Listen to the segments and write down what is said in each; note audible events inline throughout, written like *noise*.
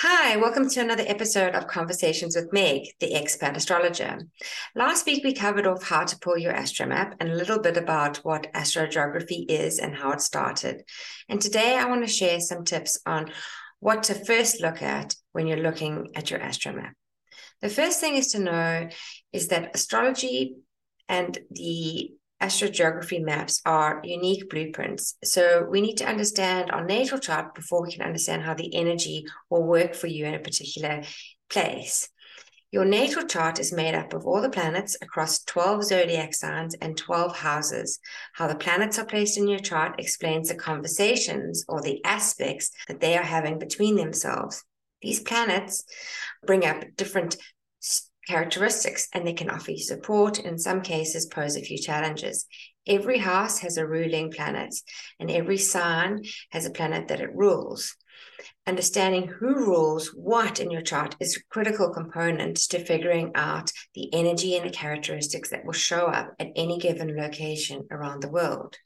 Hi, welcome to another episode of Conversations with Meg, the expert astrologer. Last week we covered off how to pull your astromap and a little bit about what astrogeography is and how it started. And today I want to share some tips on what to first look at when you're looking at your astromap. The first thing is to know is that astrology and the astrogeography maps are unique blueprints. So we need to understand our natal chart before we can understand how the energy will work for you in a particular place. Your natal chart is made up of all the planets across 12 zodiac signs and 12 houses. How the planets are placed in your chart explains the conversations or the aspects that they are having between themselves. These planets bring up different characteristics and they can offer you support, in some cases, pose a few challenges. Every house has a ruling planet, and every sign has a planet that it rules. Understanding who rules what in your chart is a critical component to figuring out the energy and the characteristics that will show up at any given location around the world.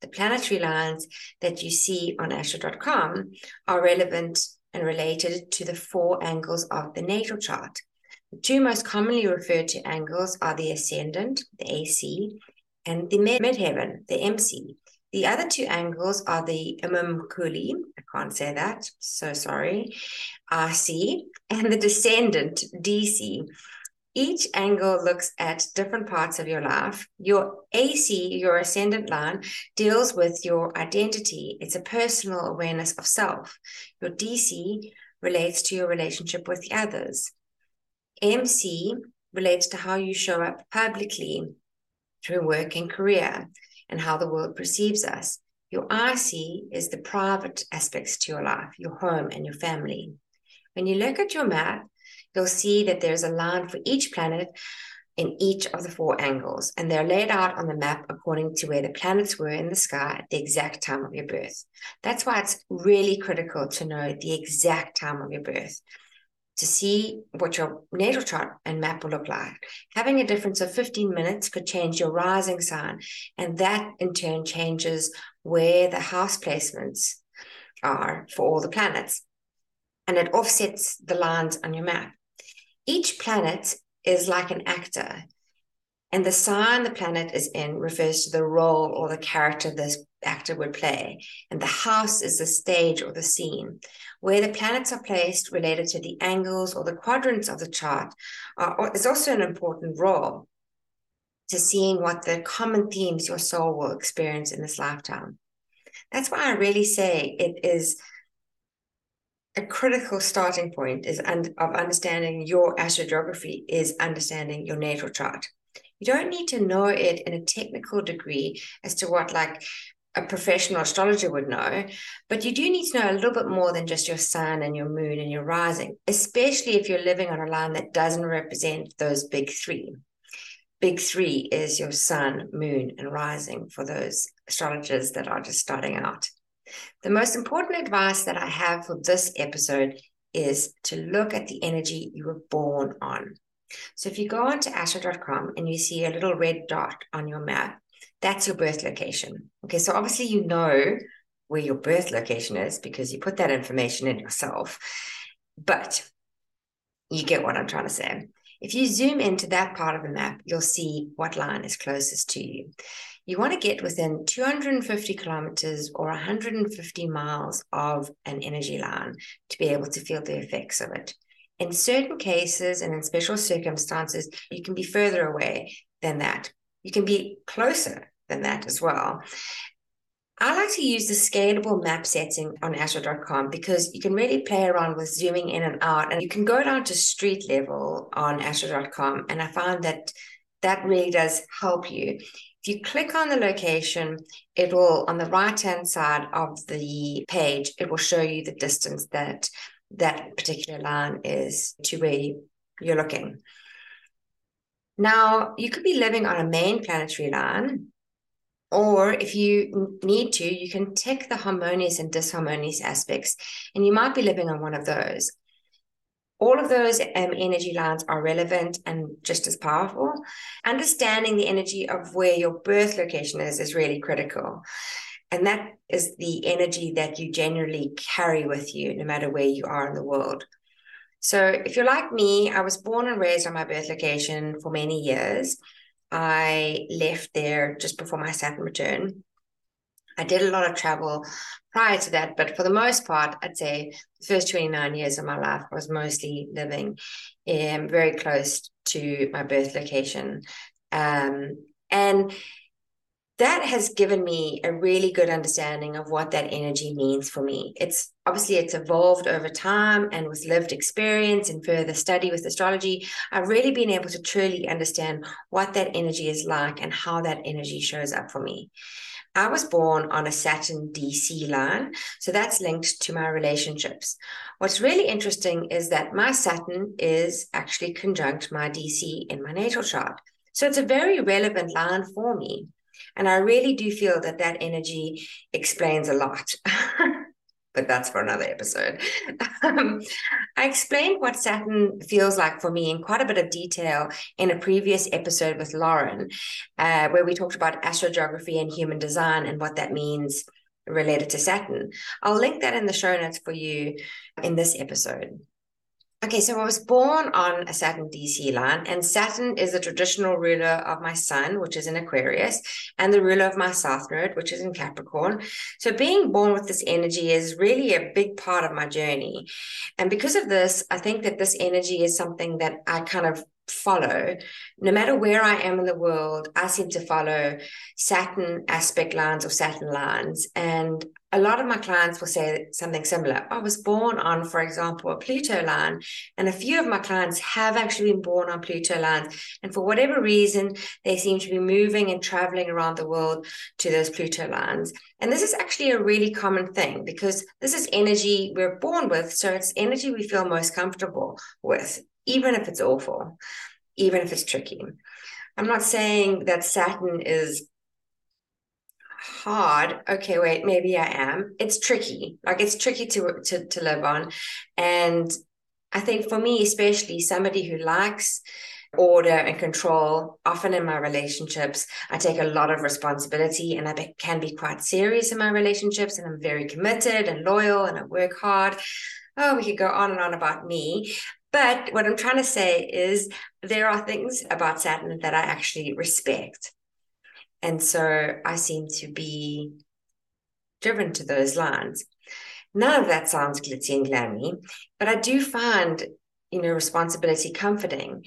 The planetary lines that you see on astro.com are relevant and related to the four angles of the natal chart. The two most commonly referred to angles are the ascendant, the AC, and the midheaven, the MC. The other two angles are the Umumkuli, I can't say that, so sorry, IC, and the descendant, DC. Each angle looks at different parts of your life. Your AC, your ascendant line, deals with your identity. It's a personal awareness of self. Your DC relates to your relationship with the others. MC relates to how you show up publicly through work and career and how the world perceives us. Your IC is the private aspects to your life, your home and your family. When you look at your map, you'll see that there's a line for each planet in each of the four angles, and they're laid out on the map according to where the planets were in the sky at the exact time of your birth. That's why it's really critical to know the exact time of your birth to see what your natal chart and map will look like. Having a difference of 15 minutes could change your rising sign, and that in turn changes where the house placements are for all the planets. And it offsets the lines on your map. Each planet is like an actor, and the sign the planet is in refers to the role or the character this actor would play. And the house is the stage or the scene. Where the planets are placed related to the angles or the quadrants of the chart are, is also an important role to seeing what the common themes your soul will experience in this lifetime. That's why I really say it is a critical starting point is of understanding your astrogeography is understanding your natal chart. You don't need to know it in a technical degree as to what like a professional astrologer would know, but you do need to know a little bit more than just your sun and your moon and your rising, especially if you're living on a line that doesn't represent those big three. Big three is your sun, moon, and rising for those astrologers that are just starting out. The most important advice that I have for this episode is to look at the energy you were born on. So if you go onto astro.com and you see a little red dot on your map, that's your birth location. Okay, so obviously you know where your birth location is because you put that information in yourself. But you get what I'm trying to say. If you zoom into that part of the map, you'll see what line is closest to you. You want to get within 250 kilometers or 150 miles of an energy line to be able to feel the effects of it. In certain cases and in special circumstances, you can be further away than that. You can be closer than that as well. I like to use the scalable map setting on astro.com because you can really play around with zooming in and out, and you can go down to street level on astro.com. And I found that that really does help you. If you click on the location, it will, on the right hand side of the page, it will show you the distance that that particular line is to where you're looking. Now, you could be living on a main planetary line, or if you need to, you can tick the harmonious and disharmonious aspects, and you might be living on one of those. All of those um, energy lines are relevant and just as powerful. Understanding the energy of where your birth location is is really critical. And that is the energy that you generally carry with you, no matter where you are in the world. So, if you're like me, I was born and raised on my birth location for many years. I left there just before my Saturn return. I did a lot of travel prior to that, but for the most part, I'd say the first 29 years of my life I was mostly living um, very close to my birth location. Um, and that has given me a really good understanding of what that energy means for me. It's obviously it's evolved over time and with lived experience and further study with astrology, I've really been able to truly understand what that energy is like and how that energy shows up for me. I was born on a Saturn DC line, so that's linked to my relationships. What's really interesting is that my Saturn is actually conjunct my DC in my natal chart. So it's a very relevant line for me. And I really do feel that that energy explains a lot. *laughs* but that's for another episode. Um, I explained what Saturn feels like for me in quite a bit of detail in a previous episode with Lauren, uh, where we talked about astrogeography and human design and what that means related to Saturn. I'll link that in the show notes for you in this episode. Okay, so I was born on a Saturn DC line, and Saturn is the traditional ruler of my sun, which is in Aquarius, and the ruler of my south node, which is in Capricorn. So being born with this energy is really a big part of my journey. And because of this, I think that this energy is something that I kind of follow no matter where i am in the world i seem to follow saturn aspect lines or saturn lines and a lot of my clients will say something similar. I was born on, for example, a Pluto line, and a few of my clients have actually been born on Pluto lines. And for whatever reason, they seem to be moving and traveling around the world to those Pluto lines. And this is actually a really common thing because this is energy we're born with. So it's energy we feel most comfortable with, even if it's awful, even if it's tricky. I'm not saying that Saturn is hard. Okay wait maybe i am. It's tricky. Like it's tricky to to, to live on. And i think for me especially somebody who likes order and control often in my relationships i take a lot of responsibility and i be, can be quite serious in my relationships and i'm very committed and loyal and i work hard oh we could go on and on about me but what i'm trying to say is there are things about saturn that i actually respect and so I seem to be driven to those lines. None of that sounds glitzy and glammy, but I do find, you know, responsibility comforting,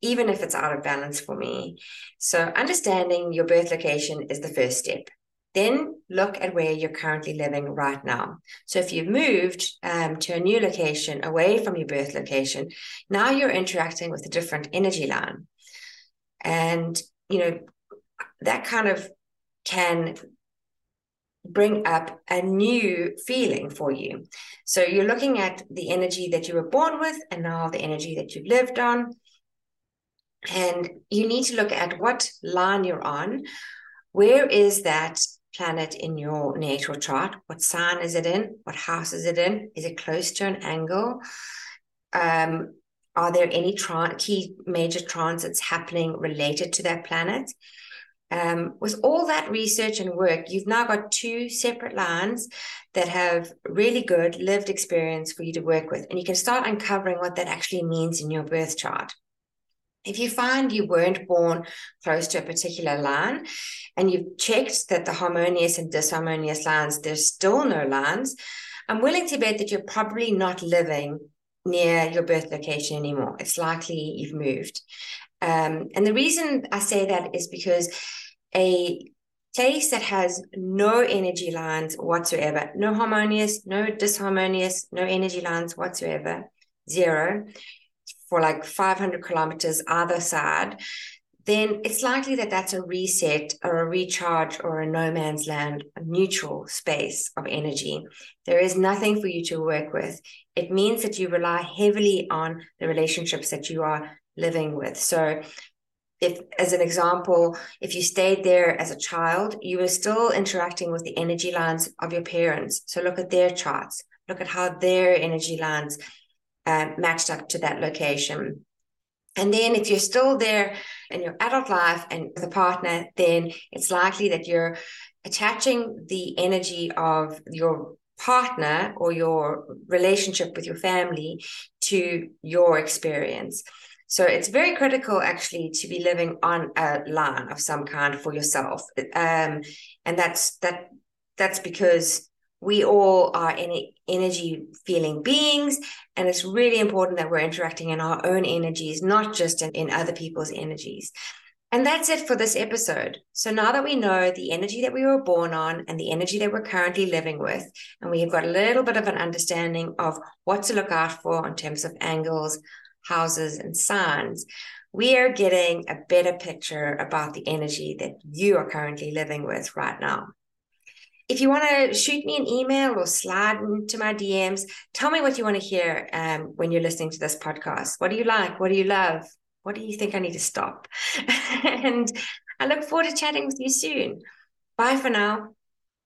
even if it's out of balance for me. So understanding your birth location is the first step. Then look at where you're currently living right now. So if you've moved um, to a new location away from your birth location, now you're interacting with a different energy line. And, you know, that kind of can bring up a new feeling for you. So you're looking at the energy that you were born with and now the energy that you've lived on. And you need to look at what line you're on. Where is that planet in your natal chart? What sign is it in? What house is it in? Is it close to an angle? Um, are there any tra- key major transits happening related to that planet? Um, with all that research and work, you've now got two separate lines that have really good lived experience for you to work with. And you can start uncovering what that actually means in your birth chart. If you find you weren't born close to a particular line and you've checked that the harmonious and disharmonious lines, there's still no lines, I'm willing to bet that you're probably not living near your birth location anymore. It's likely you've moved. Um, and the reason I say that is because a place that has no energy lines whatsoever, no harmonious, no disharmonious, no energy lines whatsoever, zero, for like 500 kilometers either side, then it's likely that that's a reset or a recharge or a no man's land, a neutral space of energy. There is nothing for you to work with. It means that you rely heavily on the relationships that you are living with. So if as an example if you stayed there as a child you were still interacting with the energy lines of your parents so look at their charts look at how their energy lines uh, matched up to that location and then if you're still there in your adult life and the partner then it's likely that you're attaching the energy of your partner or your relationship with your family to your experience. So it's very critical actually to be living on a line of some kind for yourself. Um, and that's that that's because we all are energy feeling beings and it's really important that we're interacting in our own energies not just in, in other people's energies and that's it for this episode. So now that we know the energy that we were born on and the energy that we're currently living with, and we have got a little bit of an understanding of what to look out for in terms of angles, houses, and signs, we are getting a better picture about the energy that you are currently living with right now. If you want to shoot me an email or slide into my DMs, tell me what you want to hear um, when you're listening to this podcast. What do you like? What do you love? What do you think I need to stop? *laughs* and I look forward to chatting with you soon. Bye for now.